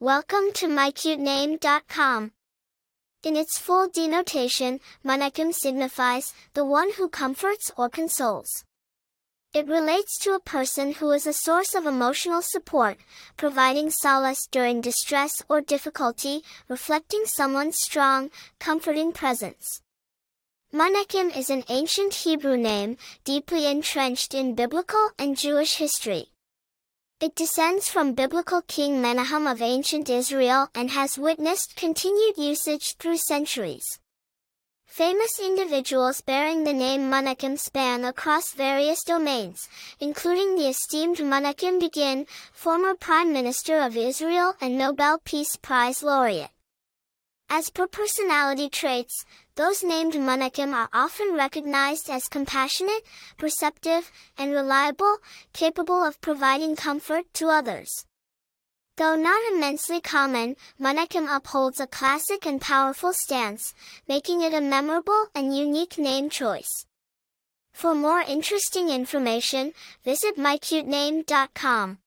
Welcome to mycutename.com. In its full denotation, Menachem signifies the one who comforts or consoles. It relates to a person who is a source of emotional support, providing solace during distress or difficulty, reflecting someone's strong, comforting presence. Menachem is an ancient Hebrew name, deeply entrenched in biblical and Jewish history. It descends from biblical King Menahem of ancient Israel and has witnessed continued usage through centuries. Famous individuals bearing the name Menachem span across various domains, including the esteemed Menachem Begin, former Prime Minister of Israel and Nobel Peace Prize laureate. As per personality traits, those named Menachem are often recognized as compassionate, perceptive, and reliable, capable of providing comfort to others. Though not immensely common, Menachem upholds a classic and powerful stance, making it a memorable and unique name choice. For more interesting information, visit mycutename.com.